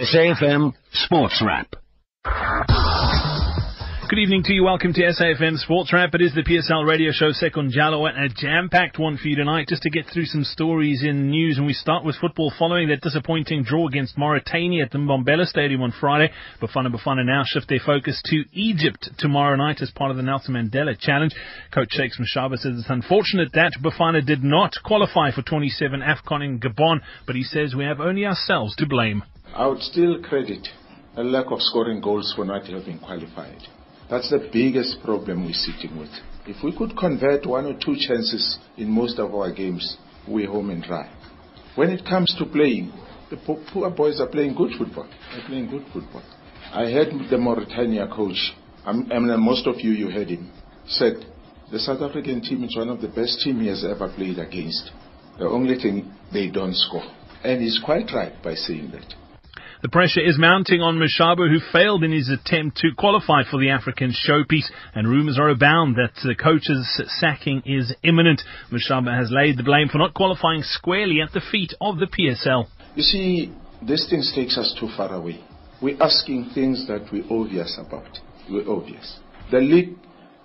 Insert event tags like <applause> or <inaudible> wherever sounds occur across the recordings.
SAFM Sports Wrap. Good evening to you. Welcome to SAFM Sports Wrap. It is the PSL radio show Sekonjalo and a jam-packed one for you tonight just to get through some stories in news. And we start with football following that disappointing draw against Mauritania at the Mbombela Stadium on Friday. Bafana Bafana now shift their focus to Egypt tomorrow night as part of the Nelson Mandela Challenge. Coach Shakes Mashaba says it's unfortunate that Bafana did not qualify for 27 AFCON in Gabon, but he says we have only ourselves to blame. I would still credit a lack of scoring goals for not having qualified. That's the biggest problem we're sitting with. If we could convert one or two chances in most of our games, we're home and dry. When it comes to playing, the poor boys are playing good football. They're playing good football. I heard the Mauritania coach, I mean, most of you, you heard him, said the South African team is one of the best teams he has ever played against. The only thing, they don't score. And he's quite right by saying that. The pressure is mounting on Mashaba, who failed in his attempt to qualify for the African showpiece, and rumours are abound that the coach's sacking is imminent. Mashaba has laid the blame for not qualifying squarely at the feet of the PSL. You see, this thing takes us too far away. We're asking things that we're obvious about. We're obvious. The league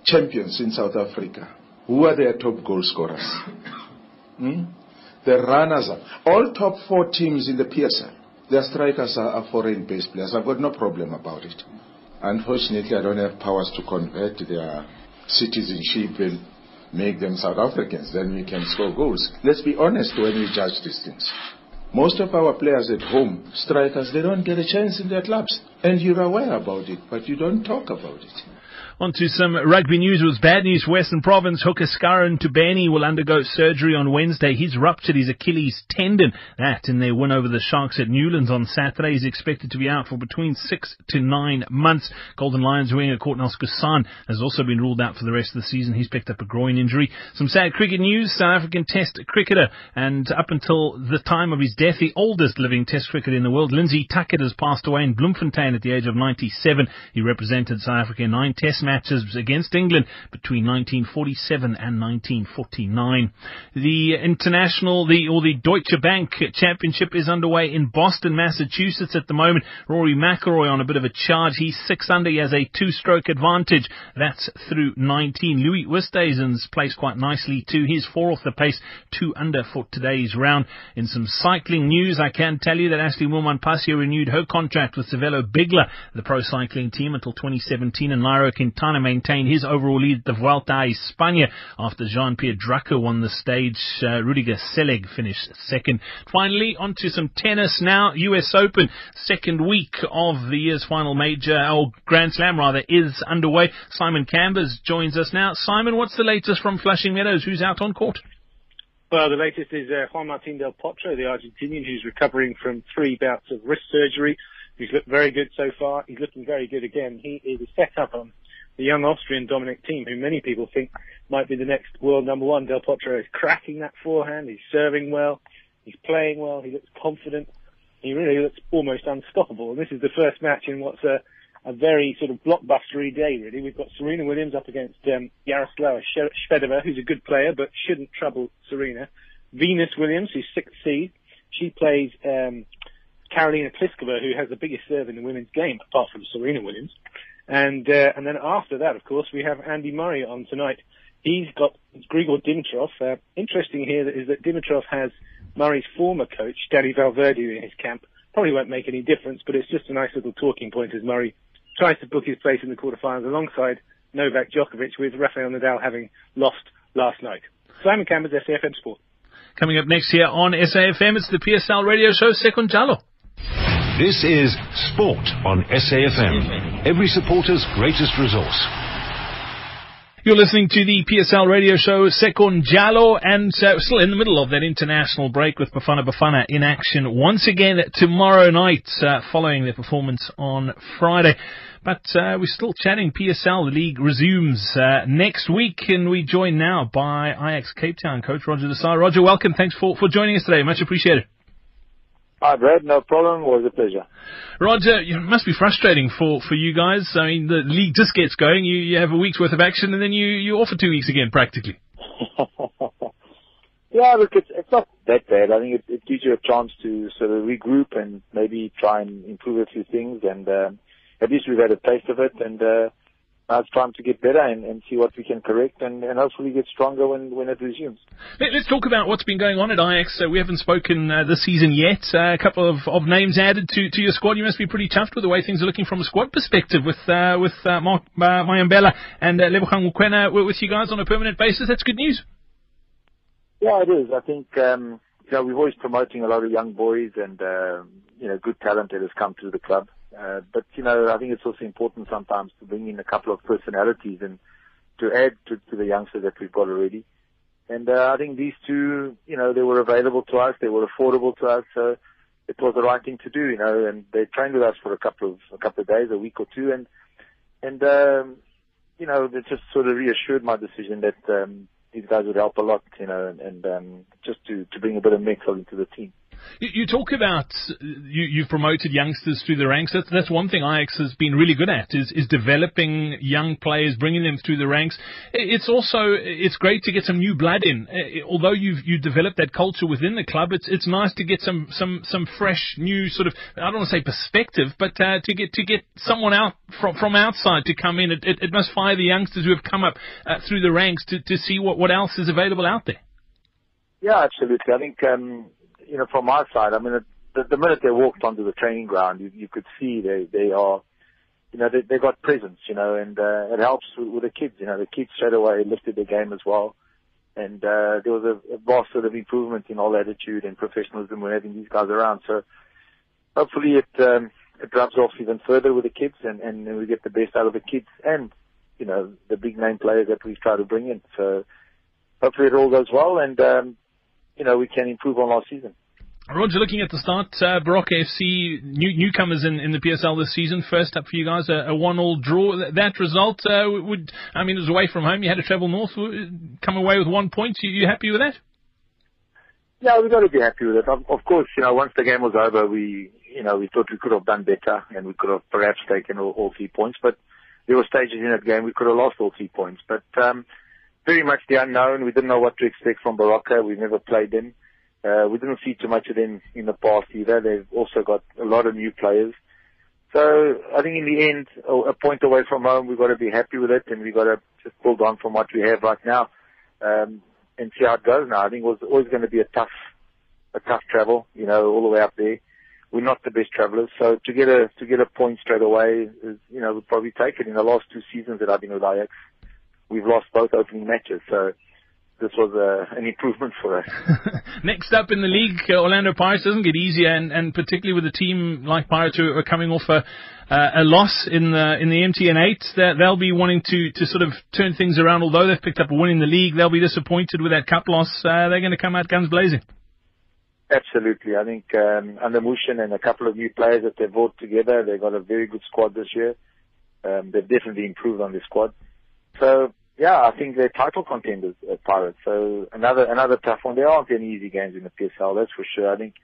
champions in South Africa, who are their top goal scorers? Hmm? The runners up. All top four teams in the PSL their strikers are, are foreign based players. I've got no problem about it. Unfortunately, I don't have powers to convert their citizenship and make them South Africans. Then we can score goals. Let's be honest when we judge these things. Most of our players at home, strikers, they don't get a chance in their clubs. And you're aware about it, but you don't talk about it. On to some rugby news. It was bad news Western Province. Hooker Scarra Ntubeni will undergo surgery on Wednesday. He's ruptured his Achilles tendon. That in their win over the Sharks at Newlands on Saturday. He's expected to be out for between six to nine months. Golden Lions winger Courtnall Skosan has also been ruled out for the rest of the season. He's picked up a groin injury. Some sad cricket news. South African Test cricketer and up until the time of his death, the oldest living Test cricketer in the world, Lindsay Tuckett, has passed away in Bloemfontein at the age of 97. He represented South Africa in nine Test matches against England between 1947 and 1949. The international, the or the Deutsche Bank Championship is underway in Boston, Massachusetts at the moment. Rory McIlroy on a bit of a charge. He's six under. He has a two-stroke advantage. That's through 19. Louis Oosthuizen's placed quite nicely too. He's four off the pace, two under for today's round. In some cycling news, I can tell you that Ashley Moolman-Pasio renewed her contract with Cervelo Bigla, the pro cycling team, until 2017, and Nairo Quintana maintained his overall lead at the Vuelta a España after Jean-Pierre Drucker won the stage. Uh, Rudiger Selig finished second. Finally, on to some tennis now. US Open, second week of the year's final major, or Grand Slam rather, is underway. Simon Cambers joins us now. Simon, what's the latest from Flushing Meadows? Who's out on court? Well, the latest is uh, Juan Martín del Potro, the Argentinian, who's recovering from three bouts of wrist surgery. He's looked very good so far. He's looking very good again. He is set up on the young Austrian Dominic Thiem, who many people think might be the next world number one. Del Potro is cracking that forehand. He's serving well. He's playing well. He looks confident. He really looks almost unstoppable. And this is the first match in what's a, a very sort of blockbustery day, really. We've got Serena Williams up against um, Yaroslava Shvedova, who's a good player, but shouldn't trouble Serena. Venus Williams, who's sixth seed. She plays um, Karolina Pliskova, who has the biggest serve in the women's game, apart from Serena Williams. And uh, and then after that, of course, we have Andy Murray on tonight. He's got Grigor Dimitrov. Uh, interesting here is that Dimitrov has Murray's former coach, Dani Vallverdu, in his camp. Probably won't make any difference, but it's just a nice little talking point as Murray tries to book his place in the quarterfinals alongside Novak Djokovic, with Rafael Nadal having lost last night. Simon Cambers, SAFM Sport. Coming up next here on SAFM, it's the PSL radio show Sekonjalo. This is Sport on SAFM, every supporter's greatest resource. You're listening to the PSL radio show Sekonjalo and uh, still in the middle of that international break with Bafana Bafana in action once again tomorrow night uh, following their performance on Friday. But uh, we're still chatting PSL. The league resumes uh, next week and we join now by Ajax Cape Town coach Roger De Sá. Roger, welcome. Thanks for, for joining us today. Much appreciated. Hi, Brad. No problem. It was a pleasure. Roger, it must be frustrating for, for you guys. I mean, the league just gets going. You, you have a week's worth of action and then you, you're off for two weeks again, practically. <laughs> Yeah, look, it's it's not that bad. I think it, it gives you a chance to sort of regroup and maybe try and improve a few things. And um, at least we've had a taste of it, and uh, now it's time to get better and, and see what we can correct, and, and hopefully get stronger when when it resumes. Let, us talk about what's been going on at Ajax. Uh, we haven't spoken uh, this season yet. Uh, a couple of, of names added to, to your squad. You must be pretty chuffed with the way things are looking from a squad perspective with uh, with uh, Mark uh, Mayambela and uh, Lebogang Mokoena with you guys on a permanent basis. That's good news. Yeah, it is. I think, um, you know, we're always promoting a lot of young boys and, um, you know, good talent that has come to the club. Uh, but, you know, I think it's also important sometimes to bring in a couple of personalities and to add to, to the youngsters that we've got already. And, uh, I think these two, you know, they were available to us. They were affordable to us. So it was the right thing to do, you know, and they trained with us for a couple of, a couple of days, a week or two. And, and, um, you know, they just sort of reassured my decision that, um, these guys would help a lot, you know, and, and um, just to, to bring a bit of mix into the team. You, talk about you, you've promoted youngsters through the ranks. That's, that's one thing Ajax has been really good at is, is developing young players, bringing them through the ranks. It's also it's great to get some new blood in. Although you've you developed that culture within the club, it's it's nice to get some some some fresh new sort of I don't want to say perspective, but uh, to get to get someone out from from outside to come in. It, it, it must fire the youngsters who have come up uh, through the ranks to to see what what else is available out there. Yeah, absolutely. I think um, you know, from our side, I mean, the, the minute they walked onto the training ground, you, you could see they, they are, you know, they, they got presence, you know, and, uh, it helps with, with the kids, you know, the kids straight away lifted their game as well. And, uh, there was a, a vast sort of improvement in all attitude and professionalism when having these guys around. So hopefully it, um, it rubs off even further with the kids and, and we get the best out of the kids and, you know, the big name players that we try to bring in. So hopefully it all goes well and, um, you know, we can improve on last season. Roger, looking at the start, uh, Baroka FC, new, newcomers in, in the PSL this season. First up for you guys, a, a one-all draw. That result uh, would, I mean, it was away from home. You had to travel north, come away with one point. You, you happy with that? Yeah, we got to be happy with it. Of, of course, you know, once the game was over, we, you know, we thought we could have done better and we could have perhaps taken all, all three points. But there were stages in that game we could have lost all three points. But um, very much the unknown. We didn't know what to expect from Baroka. We've never played them. Uh, we didn't see too much of them in the past either. They've also got a lot of new players. So I think in the end, a point away from home, we've got to be happy with it and we've got to just build on from what we have right now, um, and see how it goes now. I think it was always going to be a tough, a tough travel, you know, all the way up there. We're not the best travelers, so to get a, to get a point straight away is, you know, we'll probably take it. In the last two seasons that I've been with Ajax, we've lost both opening matches, so this was uh, an improvement for us. <laughs> Next up in the league, uh, Orlando Pirates doesn't get easier, and, and particularly with a team like Pirates who are coming off a, uh, a loss in the in the MTN eight, that they'll be wanting to to sort of turn things around. Although they've picked up a win in the league, they'll be disappointed with that cup loss. Uh, they're going to come out guns blazing. Absolutely, I think um, under Muhsin and a couple of new players that they've brought together, they've got a very good squad this year. Um, they've definitely improved on the squad. So yeah, I think they're title contenders at Pirates. So another another tough one. There aren't any easy games in the PSL, that's for sure. I think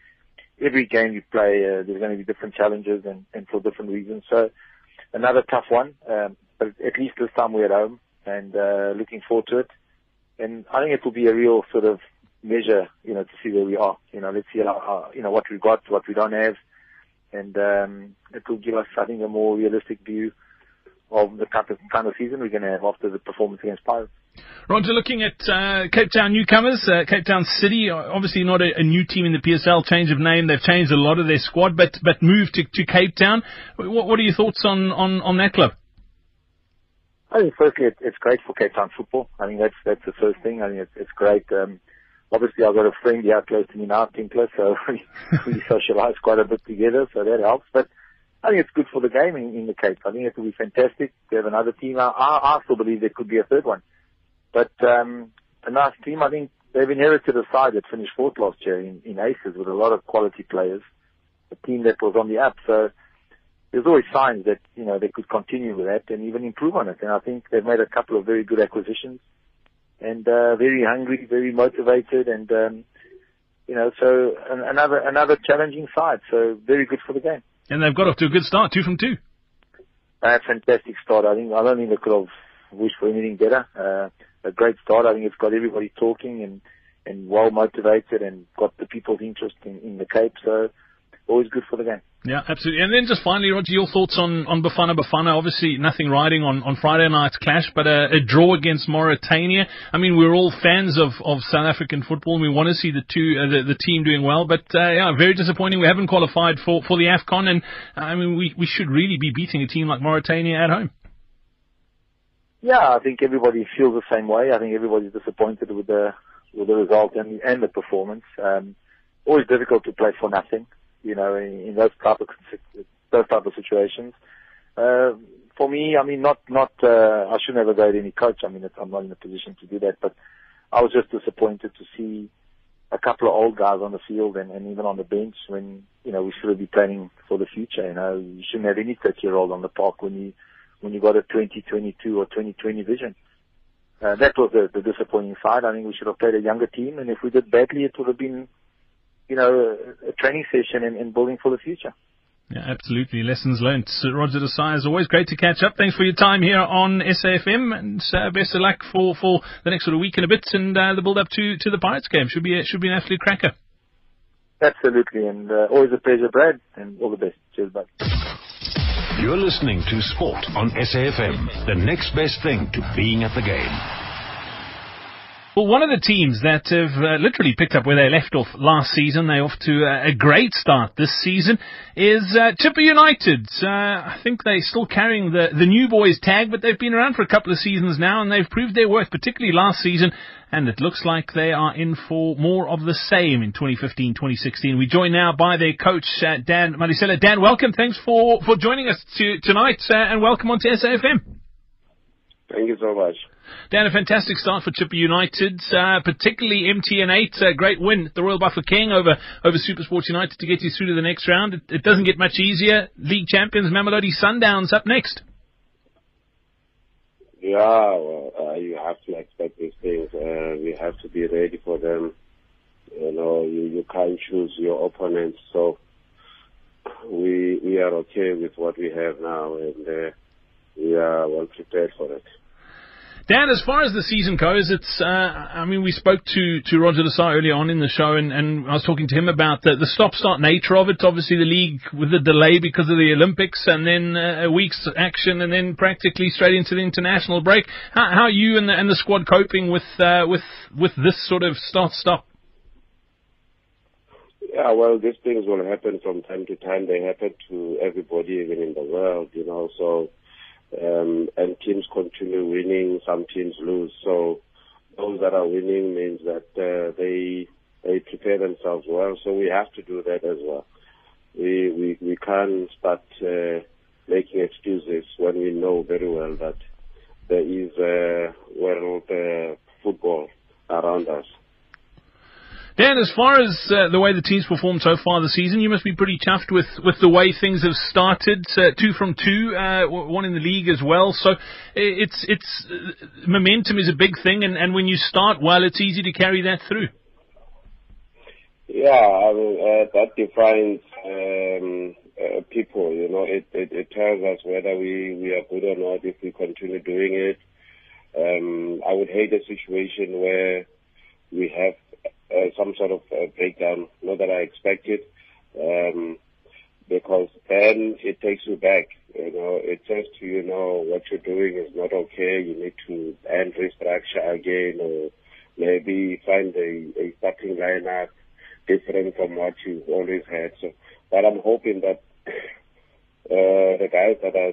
every game you play, uh, there's going to be different challenges and, and for different reasons. So another tough one, um, but at least this time we're at home and uh, looking forward to it. And I think it will be a real sort of measure, you know, to see where we are. You know, let's see how, how you know what we've got, what we don't have, and um, it will give us, I think, a more realistic view of the kind of, kind of season we're going to have after the performance against Pirates. Roger, looking at uh, Cape Town newcomers, uh, Cape Town City, obviously not a, a, new team in the PSL, change of name, they've changed a lot of their squad, but but moved to, to Cape Town. What, what are your thoughts on, on, on that club? I think firstly it, it's great for Cape Town football. I think that's that's the first thing. I think it's, it's great. Um, obviously I've got a friend here close to me now, Tinkler, so <laughs> we socialise quite a bit together, so that helps. But I think it's good for the game in, in the Cape. I think it will be fantastic to have another team. I, I, still believe there could be a third one. But um, a nice team. I think they've inherited a side that finished fourth last year in, in Aces with a lot of quality players. A team that was on the up. So there's always signs that you know they could continue with that and even improve on it. And I think they've made a couple of very good acquisitions and uh, very hungry, very motivated, and um, you know so an, another another challenging side. So very good for the game. And they've got off to a good start, two from two. A fantastic start. I think I don't think they could have wished for anything better. Uh, a great start. I think it's got everybody talking and and well motivated and got the people's interest in, in the Cape. So always good for the game. Yeah, absolutely. And then just finally, Roger, your thoughts on, on Bafana Bafana. Obviously, nothing riding on, on Friday night's clash, but a, a draw against Mauritania. I mean, we're all fans of, of South African football, and we want to see the two uh, the, the team doing well. But uh, yeah, very disappointing. We haven't qualified for, for the Afcon, and I mean, we we should really be beating a team like Mauritania at home. Yeah, I think everybody feels the same way. I think everybody's disappointed with the with the result and and the performance. Um, always difficult to play for nothing you know, in, in those type of those type of situations. Uh, for me, I mean, not not uh, I should never go to any coach. I mean, I'm not in a position to do that, but I was just disappointed to see a couple of old guys on the field and, and even on the bench when you know we should be planning for the future. You know, you shouldn't have any 30 year old on the park when you when you got a 2022 or 2020 vision. Uh, that was the, the disappointing side. I think we should have played a younger team, and if we did badly, it would have been you know, a training session in, in building for the future. Yeah, absolutely. Lessons learned. Roger De Sá, is always great to catch up. Thanks for your time here on SAFM, and uh, best of luck for, for the next sort of week and a bit, and uh, the build up to, to the Pirates game should be a, should be an absolute cracker. Absolutely, and uh, always a pleasure, Brad, and all the best. Cheers, bud. You're listening to Sport on SAFM, the next best thing to being at the game. Well, one of the teams that have uh, literally picked up where they left off last season, they're off to a great start this season, is uh, Chippa United. Uh, I think they're still carrying the, the new boys tag, but they've been around for a couple of seasons now, and they've proved their worth, particularly last season, and it looks like they are in for more of the same in 2015-2016. We join now by their coach, uh, Dan Malesela. Dan, welcome. Thanks for, for joining us to, tonight, uh, and welcome on to SAFM. Thank you so much. Dan, a fantastic start for Chippa United, uh, particularly MTN 8. A great win, the Royal Bafokeng over, over Supersport United to get you through to the next round. It, it doesn't get much easier. League champions Mamelodi Sundowns up next. Yeah, well, uh, you have to expect these things. Uh, we have to be ready for them. You know, you, you can't choose your opponents, so we we are okay with what we have now, and uh, we are well prepared for it. Dan, as far as the season goes, it's, uh, I mean, we spoke to, to Roger De Sá early on in the show, and, and I was talking to him about the, the stop-start nature of it. Obviously, the league with the delay because of the Olympics, and then uh, a week's action, and then practically straight into the international break. How, how are you and the, and the squad coping with, uh, with, with this sort of start-stop? Yeah, well, these things will happen from time to time. They happen to everybody, even in the world, you know, so um, and teams continue winning, some teams lose. So those that are winning means that uh, they they prepare themselves well. So we have to do that as well. We we we can't start uh, making excuses when we know very well that there is uh, world uh, football around us. Dan, as far as uh, the way the team's performed so far this season, you must be pretty chuffed with, with the way things have started. Uh, two from two, uh, one in the league as well. So it's it's uh, momentum is a big thing, and, and when you start well, it's easy to carry that through. Yeah, I mean uh, that defines um, uh, people. You know, it, it it tells us whether we we are good or not if we continue doing it. Um, I would hate a situation where we have some sort of uh, breakdown, not that I expected, um, because then it takes you back. You know, it says to you, know, what you're doing is not okay. You need to and restructure again, or maybe find a, a starting lineup different from what you've always had. So, but I'm hoping that uh, the guys that are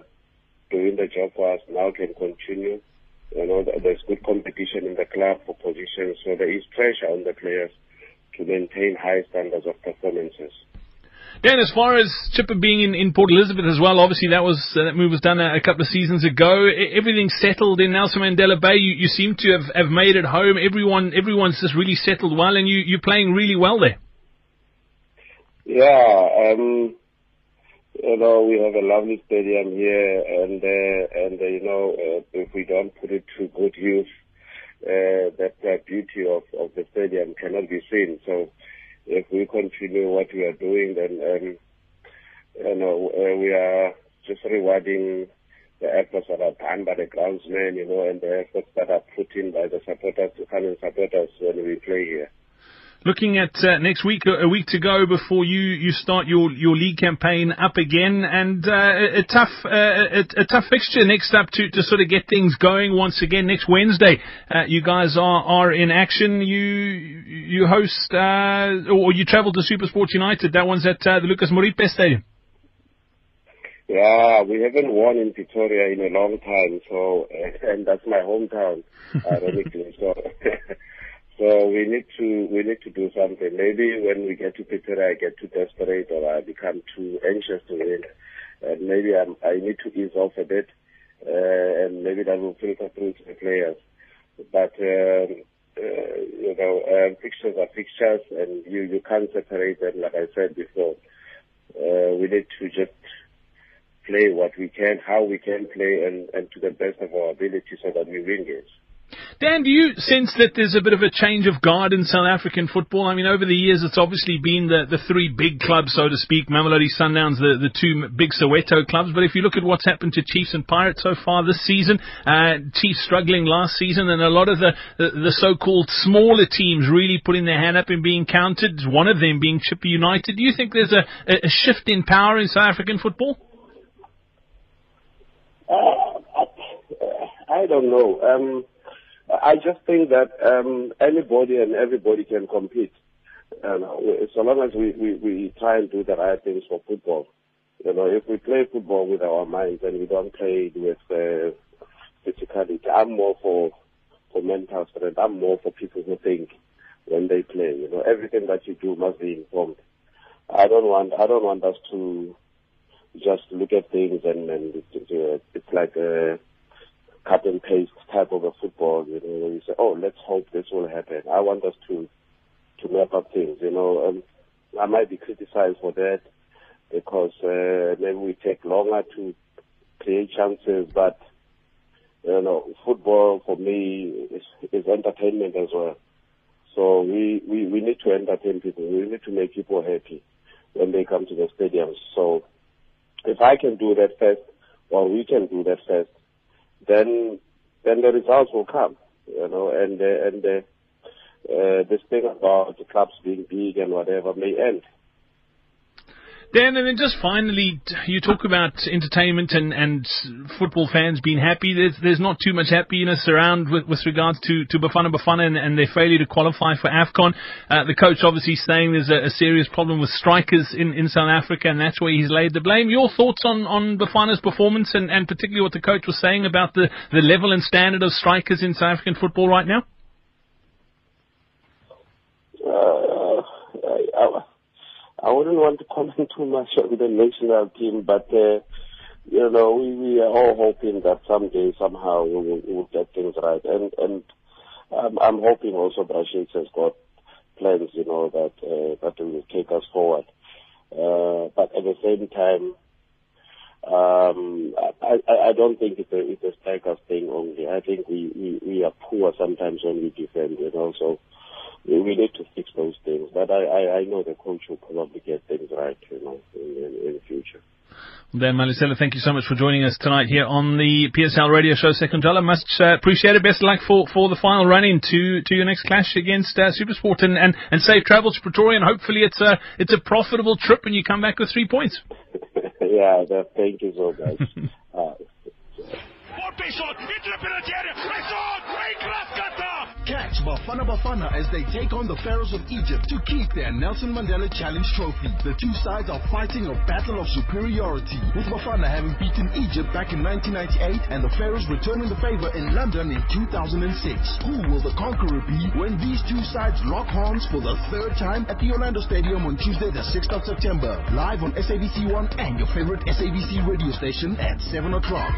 doing the job for us now can continue you know, there's good competition in the club for positions, so there is pressure on the players to maintain high standards of performances. Dan, as far as Chippa being in, in Port Elizabeth as well, obviously that was uh, that move was done a, a, couple of seasons ago. Everything's settled in Nelson Mandela Bay. You, you seem to have, have made it home. Everyone everyone's just really settled well, and you you're playing really well there. Yeah, um, you know, we have a lovely stadium here, and uh, and uh, you know, uh, if we don't put it to good use, uh, that uh, beauty of of the stadium cannot be seen. So, if we continue what we are doing, then um, you know, uh, we are just rewarding the efforts that are done by the groundsmen, you know, and the efforts that are put in by the supporters, the supporters when we play here. Looking at uh, next week, a week to go before you, you start your, your league campaign up again, and uh, a, a tough uh, a, a, tough fixture next up to, to sort of get things going once again. Next Wednesday, uh, you guys are, are in action. You you host uh, or you travel to SuperSport United. That one's at uh, the Lucas Moripe Stadium. Yeah, we haven't won in Pretoria in a long time, so <laughs> and that's my hometown, ironically. so <laughs> So we need to we need to do something. Maybe when we get to Pretoria, I get too desperate or I become too anxious to win, and maybe I'm, I need to ease off a bit, uh, and maybe that will filter through to the players. But um, uh, you know, uh, fixtures are fixtures, and you you can't separate them. Like I said before, uh, we need to just play what we can, how we can play, and and to the best of our ability, so that we win games. Dan, do you sense that there's a bit of a change of guard in South African football? I mean, over the years, it's obviously been the, the three big clubs, so to speak, Mamelodi Sundowns, the, the two big Soweto clubs. But if you look at what's happened to Chiefs and Pirates so far this season, uh, Chiefs struggling last season, and a lot of the, the, the so-called smaller teams really putting their hand up and being counted, one of them being Chippa United. Do you think there's a, a shift in power in South African football? Uh, I don't know. Um, I just think that um, anybody and everybody can compete. And so long as we, we, we try and do the right things for football. You know, if we play football with our minds and we don't play with uh, physicality, I'm more for for mental strength. I'm more for people who think when they play. You know, everything that you do must be informed. I don't want I don't want us to just look at things and, and it's, it's like a cut and paste type of a football, you know, you say, oh, let's hope this will happen. I want us to, to map up things, you know. Um, I might be criticized for that because uh, maybe we take longer to create chances, but, you know, football for me is, is entertainment as well. So we, we, we need to entertain people. We need to make people happy when they come to the stadiums. So if I can do that first, or we can do that first, then then the results will come. You know, and uh, and uh, uh, this thing about the clubs being big and whatever may end. Dan, and then just finally, you talk about entertainment and, and football fans being happy. There's, there's not too much happiness around with, with regards to, to Bafana Bafana and, and their failure to qualify for AFCON. Uh, the coach obviously saying there's a, a, serious problem with strikers in, in South Africa, and that's where he's laid the blame. Your thoughts on, on Bafana's performance and, and particularly what the coach was saying about the, the level and standard of strikers in South African football right now? Uh, I wouldn't want to comment too much on the national team, but uh, you know, we, we are all hoping that someday, somehow, we will, we will get things right. And and um, I'm hoping also that has got plans, you know, that uh, that will take us forward. Uh, but at the same time, um, I, I, I don't think it's a, it's a strikers thing only. I think we, we, we are poor sometimes when we defend, you know, so we need to fix those things. But I, I, I know the coach will probably get things right, you know, in, in, in the future. Dan Malesela, thank you so much for joining us tonight here on the PSL radio show Sekonjalo. Much uh, appreciated. Best of luck for, for the final run in to, to your next clash against uh, Supersport and, and, and safe travel to Pretoria and hopefully it's a, it's a profitable trip and you come back with three points. <laughs> yeah, that, thank you so much. uh, Catch Bafana Bafana as they take on the Pharaohs of Egypt to keep their Nelson Mandela Challenge trophy. The two sides are fighting a battle of superiority, with Bafana having beaten Egypt back in 1998 and the Pharaohs returning the favor in London in 2006. Who will the conqueror be when these two sides lock horns for the third time at the Orlando Stadium on Tuesday, the 6th of September? Live on SABC One and your favorite SABC radio station at 7 o'clock.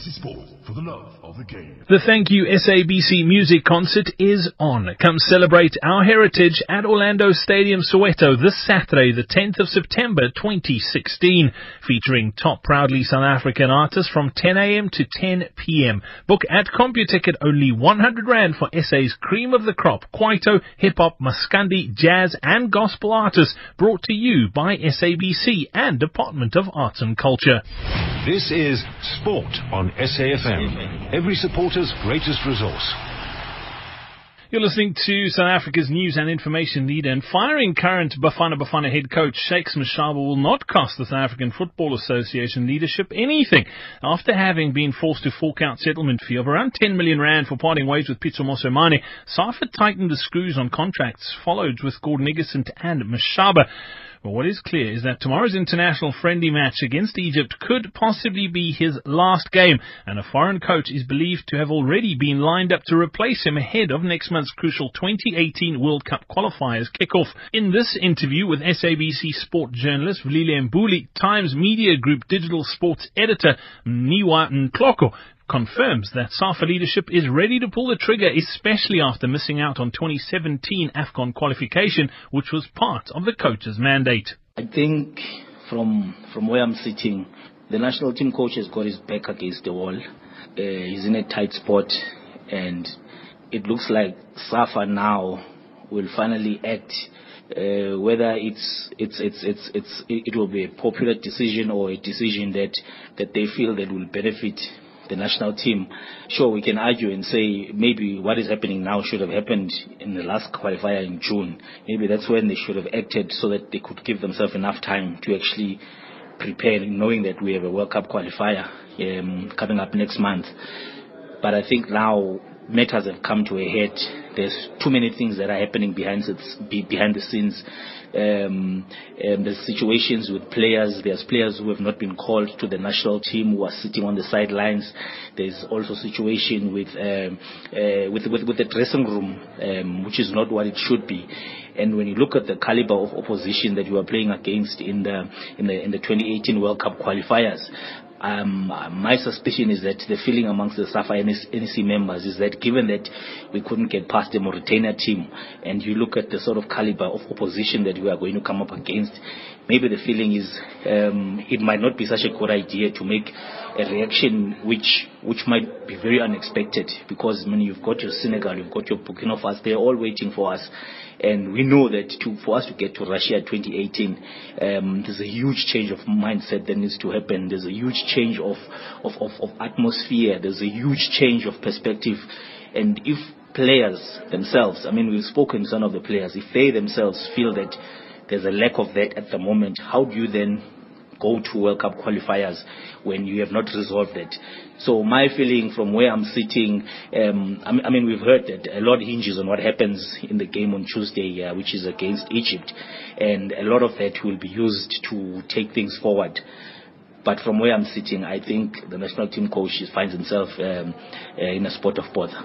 SABC Sport for the love of the game. The Thank You SABC Music Concert is on. Come celebrate our heritage at Orlando Stadium, Soweto this Saturday, the 10th of September 2016, featuring top proudly South African artists from 10 a.m. to 10 p.m. Book at CompuTicket only 100 Rand for SA's cream of the crop, Kwaito, hip hop, Maskandi, jazz and gospel artists brought to you by SABC and Department of Arts and Culture. This is Sport on SAFM, every supporter's greatest resource. You're listening to South Africa's news and information leader and firing current Bafana Bafana head coach Shakes Mashaba will not cost the South African Football Association leadership anything. After having been forced to fork out settlement fee of around 10 million rand for parting ways with Pitso Mosimane, SAFA tightened the screws on contracts followed with Gordon Igesund and Mashaba. But what is clear is that tomorrow's international friendly match against Egypt could possibly be his last game, and a foreign coach is believed to have already been lined up to replace him ahead of next month's crucial 2018 World Cup qualifiers kickoff. In this interview with SABC sport journalist Vlile Mbuli, Times Media Group digital sports editor Niwa Ntloko confirms that SAFA leadership is ready to pull the trigger, especially after missing out on 2017 AFCON qualification, which was part of the coach's mandate. I think from from where I'm sitting, the national team coach has got his back against the wall. Uh, he's in a tight spot, and it looks like SAFA now will finally act. Uh, whether it's it's it's it's it's it will be a popular decision or a decision that that they feel that will benefit the national team. Sure, we can argue and say maybe what is happening now should have happened in the last qualifier in June. Maybe that's when they should have acted so that they could give themselves enough time to actually prepare, knowing that we have a World Cup qualifier um, coming up next month. But I think now matters have come to a head. There's too many things that are happening behind the, behind the scenes. Um, um, there's situations with players. There's players who have not been called to the national team who are sitting on the sidelines. There's also situation with um, uh, with, with, with the dressing room, um, which is not what it should be. And when you look at the caliber of opposition that you are playing against in the in the in the 2018 World Cup qualifiers, um, my suspicion is that the feeling amongst the SAFA NEC members is that given that we couldn't get past the Mauritania team, and you look at the sort of caliber of opposition that we are going to come up against, maybe the feeling is um, it might not be such a good idea to make a reaction which which might be very unexpected because I mean you've got your Senegal, you've got your Burkina Faso, they're all waiting for us. And we know that to, for us to get to Russia 2018, um, there's a huge change of mindset that needs to happen. There's a huge change of, of, of, of atmosphere. There's a huge change of perspective. And if players themselves, I mean, we've spoken to some of the players, if they themselves feel that there's a lack of that at the moment, how do you then go to World Cup qualifiers when you have not resolved it. So my feeling from where I'm sitting, um, I, mean, we've heard that a lot hinges on what happens in the game on Tuesday, uh, which is against Egypt, and a lot of that will be used to take things forward. But from where I'm sitting, I think the national team coach finds himself um, uh, in a spot of bother.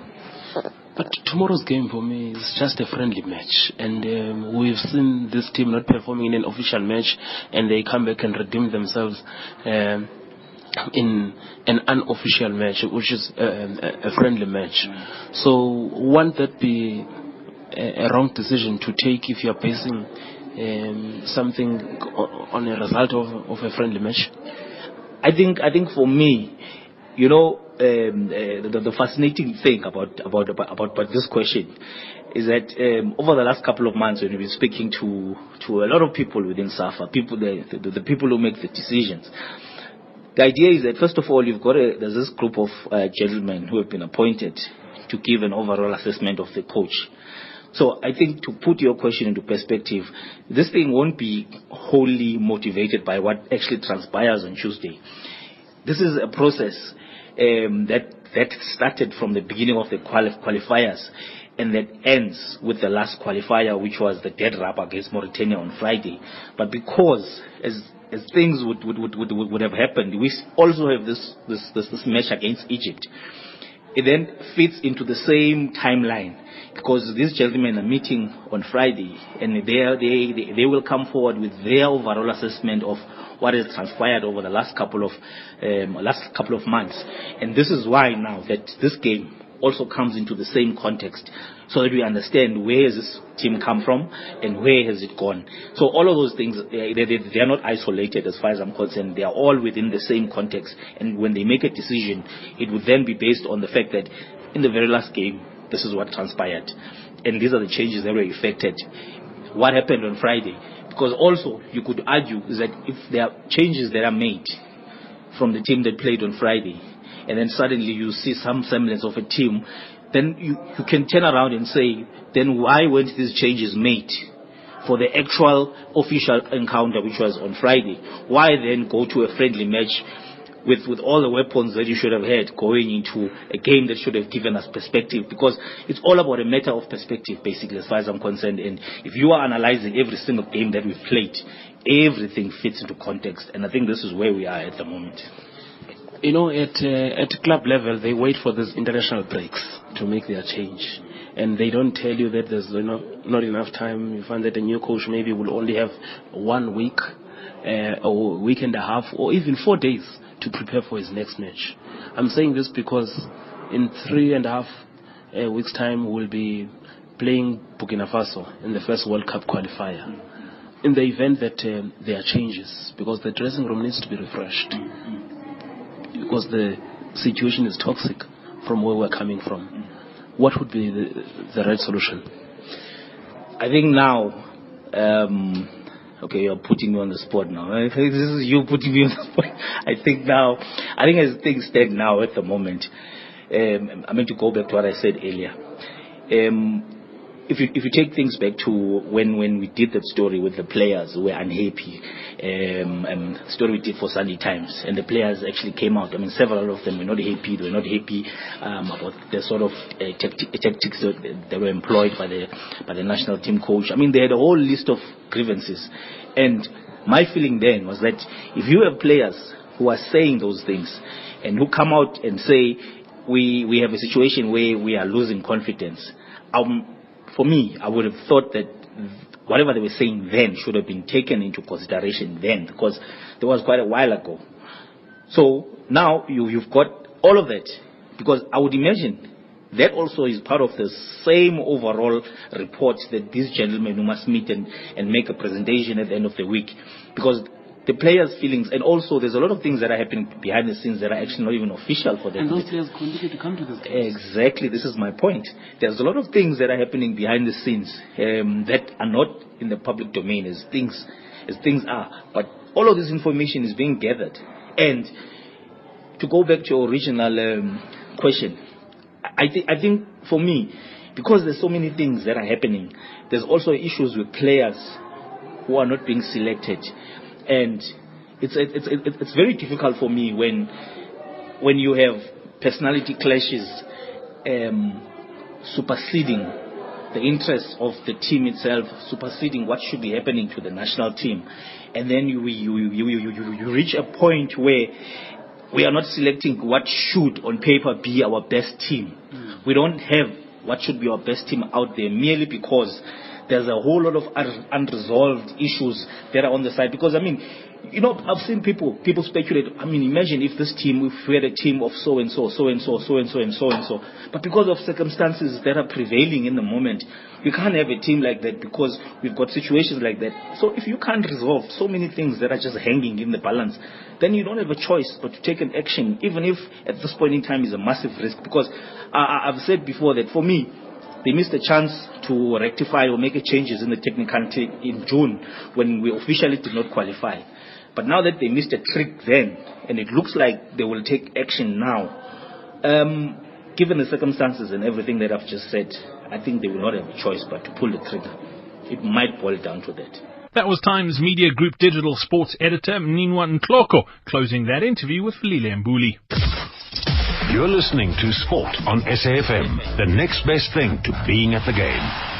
But tomorrow's game for me is just a friendly match, and um, we've seen this team not performing in an official match, and they come back and redeem themselves um, in an unofficial match, which is a, a friendly match. So, won't that be a, a, wrong decision to take if you're basing um, something on a result of, of a friendly match? I think I think for me, you know, um, uh, the, the, fascinating thing about, about, about, about this question is that um, over the last couple of months when we've been speaking to, to a lot of people within SAFA, people, the, the, the people who make the decisions, the idea is that first of all, you've got a, there's this group of uh, gentlemen who have been appointed to give an overall assessment of the coach. So I think to put your question into perspective, this thing won't be wholly motivated by what actually transpires on Tuesday. This is a process um, that that started from the beginning of the quali- qualifiers and that ends with the last qualifier, which was the dead rubber against Mauritania on Friday. But because as as things would would, would, would, would have happened, we also have this, this this this match against Egypt. It then fits into the same timeline because these gentlemen are meeting on Friday and they, they, they, they will come forward with their overall assessment of what has transpired over the last couple of um, last couple of months. And this is why now that this game also comes into the same context so that we understand where has this team come from and where has it gone. So all of those things, they, they, they, are not isolated as far as I'm concerned. They are all within the same context. And when they make a decision, it would then be based on the fact that in the very last game, this is what transpired. And these are the changes that were effected. What happened on Friday? Because also, you could argue that if there are changes that are made from the team that played on Friday, and then suddenly you see some semblance of a team then you, you can turn around and say, then why weren't these changes made? for the actual official encounter, which was on Friday. Why then go to a friendly match with, with all the weapons that you should have had going into a game that should have given us perspective? Because it's all about a matter of perspective, basically, as far as I'm concerned. And if you are analyzing every single game that we've played, everything fits into context. And I think this is where we are at the moment. You know, at uh, at club level, they wait for these international breaks to make their change, and they don't tell you that there's not not enough time. You find that a new coach maybe will only have one week, uh, or week and a half, or even four days to prepare for his next match. I'm saying this because in three and a half uh, weeks' time we'll be playing Burkina Faso in the first World Cup qualifier. In the event that uh, there are changes, because the dressing room needs to be refreshed because the situation is toxic from where we're coming from. What would be the, the right solution? I think now, um, okay, you're putting me on the spot now. I this is you putting me on the spot. <laughs> I think now, I think as things stand now at the moment, um, I'm going to go back to what I said earlier. Um, if you if you take things back to when when we did that story with the players who were unhappy, um, um, story we did for Sunday Times, and the players actually came out. I mean, several of them were not happy. They were not happy um, about the sort of uh, tacti- tactics that, that were employed by the by the national team coach. I mean, they had a whole list of grievances, and my feeling then was that if you have players who are saying those things and who come out and say we we have a situation where we are losing confidence. Um, for me, I would have thought that whatever they were saying then should have been taken into consideration then, because there was quite a while ago. So now you, you've got all of that, because I would imagine that also is part of the same overall report that these gentlemen must meet and, and make a presentation at the end of the week, because the players' feelings, and also there's a lot of things that are happening behind the scenes that are actually not even official for them. And those players continue to come to this. Exactly, this is my point. There's a lot of things that are happening behind the scenes um, that are not in the public domain as things as things are. But all of this information is being gathered. And to go back to your original um, question, I, th- I think for me, because there's so many things that are happening, there's also issues with players who are not being selected and it's it's it's, it's very difficult for me when when you have personality clashes um, superseding the interests of the team itself, superseding what should be happening to the national team, and then you you you you, you, you reach a point where we are not selecting what should on paper be our best team. Mm. We don't have what should be our best team out there merely because there's a whole lot of unresolved issues that are on the side. Because, I mean, you know, I've seen people, people speculate, I mean, imagine if this team, if we had a team of so and so, so and so, so and so, and so and so. But because of circumstances that are prevailing in the moment, you can't have a team like that because we've got situations like that. So if you can't resolve so many things that are just hanging in the balance, then you don't have a choice but to take an action, even if at this point in time is a massive risk. Because I, I've said before that for me, they missed a chance to rectify or make changes in the technicality in June when we officially did not qualify. But now that they missed a trick then, and it looks like they will take action now, um, given the circumstances and everything that I've just said, I think they will not have a choice but to pull the trigger. It might boil down to that. That was Times Media Group digital sports editor Mninawa Ntloko closing that interview with Lile Mbuli. You're listening to Sport on SAFM, the next best thing to being at the game.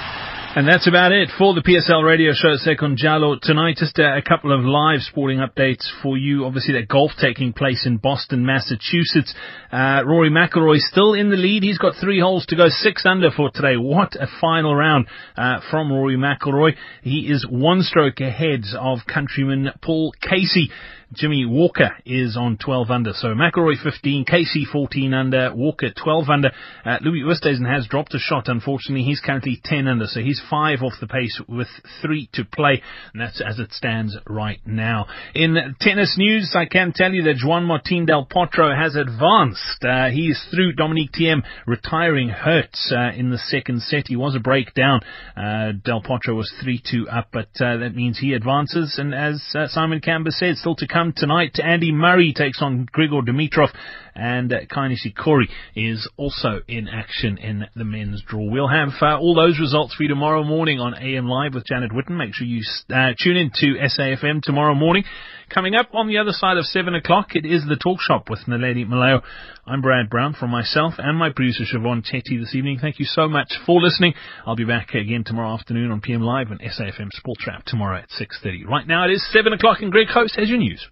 And that's about it for the PSL radio show Sekonjalo tonight. Just a, a, couple of live sporting updates for you. Obviously, that golf taking place in Boston, Massachusetts. Uh, Rory McIlroy still in the lead. He's got three holes to go, six under for today. What a final round uh, from Rory McIlroy. He is one stroke ahead of countryman Paul Casey. Jimmy Walker is on 12 under. So McIlroy 15, Casey 14 under, Walker 12 under. Uh, Louis Oosthuizen has dropped a shot, unfortunately. He's currently 10 under, so he's 5 off the pace with 3 to play. And that's as it stands right now. In tennis news, I can tell you that Juan Martín del Potro has advanced. Uh, he is through Dominic Thiem retiring hurt uh, in the second set. He was a breakdown. Uh, del Potro was 3-2 up, but uh, that means he advances. And as uh, Simon Camber said, still to come come tonight. Andy Murray takes on Grigor Dimitrov, and uh, Kei Nishikori is also in action in the men's draw. We'll have uh, all those results for you tomorrow morning on AM Live with Janet Witten. Make sure you uh, tune in to SAFM tomorrow morning. Coming up on the other side of 7 o'clock, it is the talk shop with Naledi Malayo. I'm Brad Brown from myself and my producer Siobhan Chetty this evening. Thank you so much for listening. I'll be back again tomorrow afternoon on PM Live and SAFM Sports Wrap tomorrow at 6.30. Right now it is 7 o'clock and Greg Host has your news.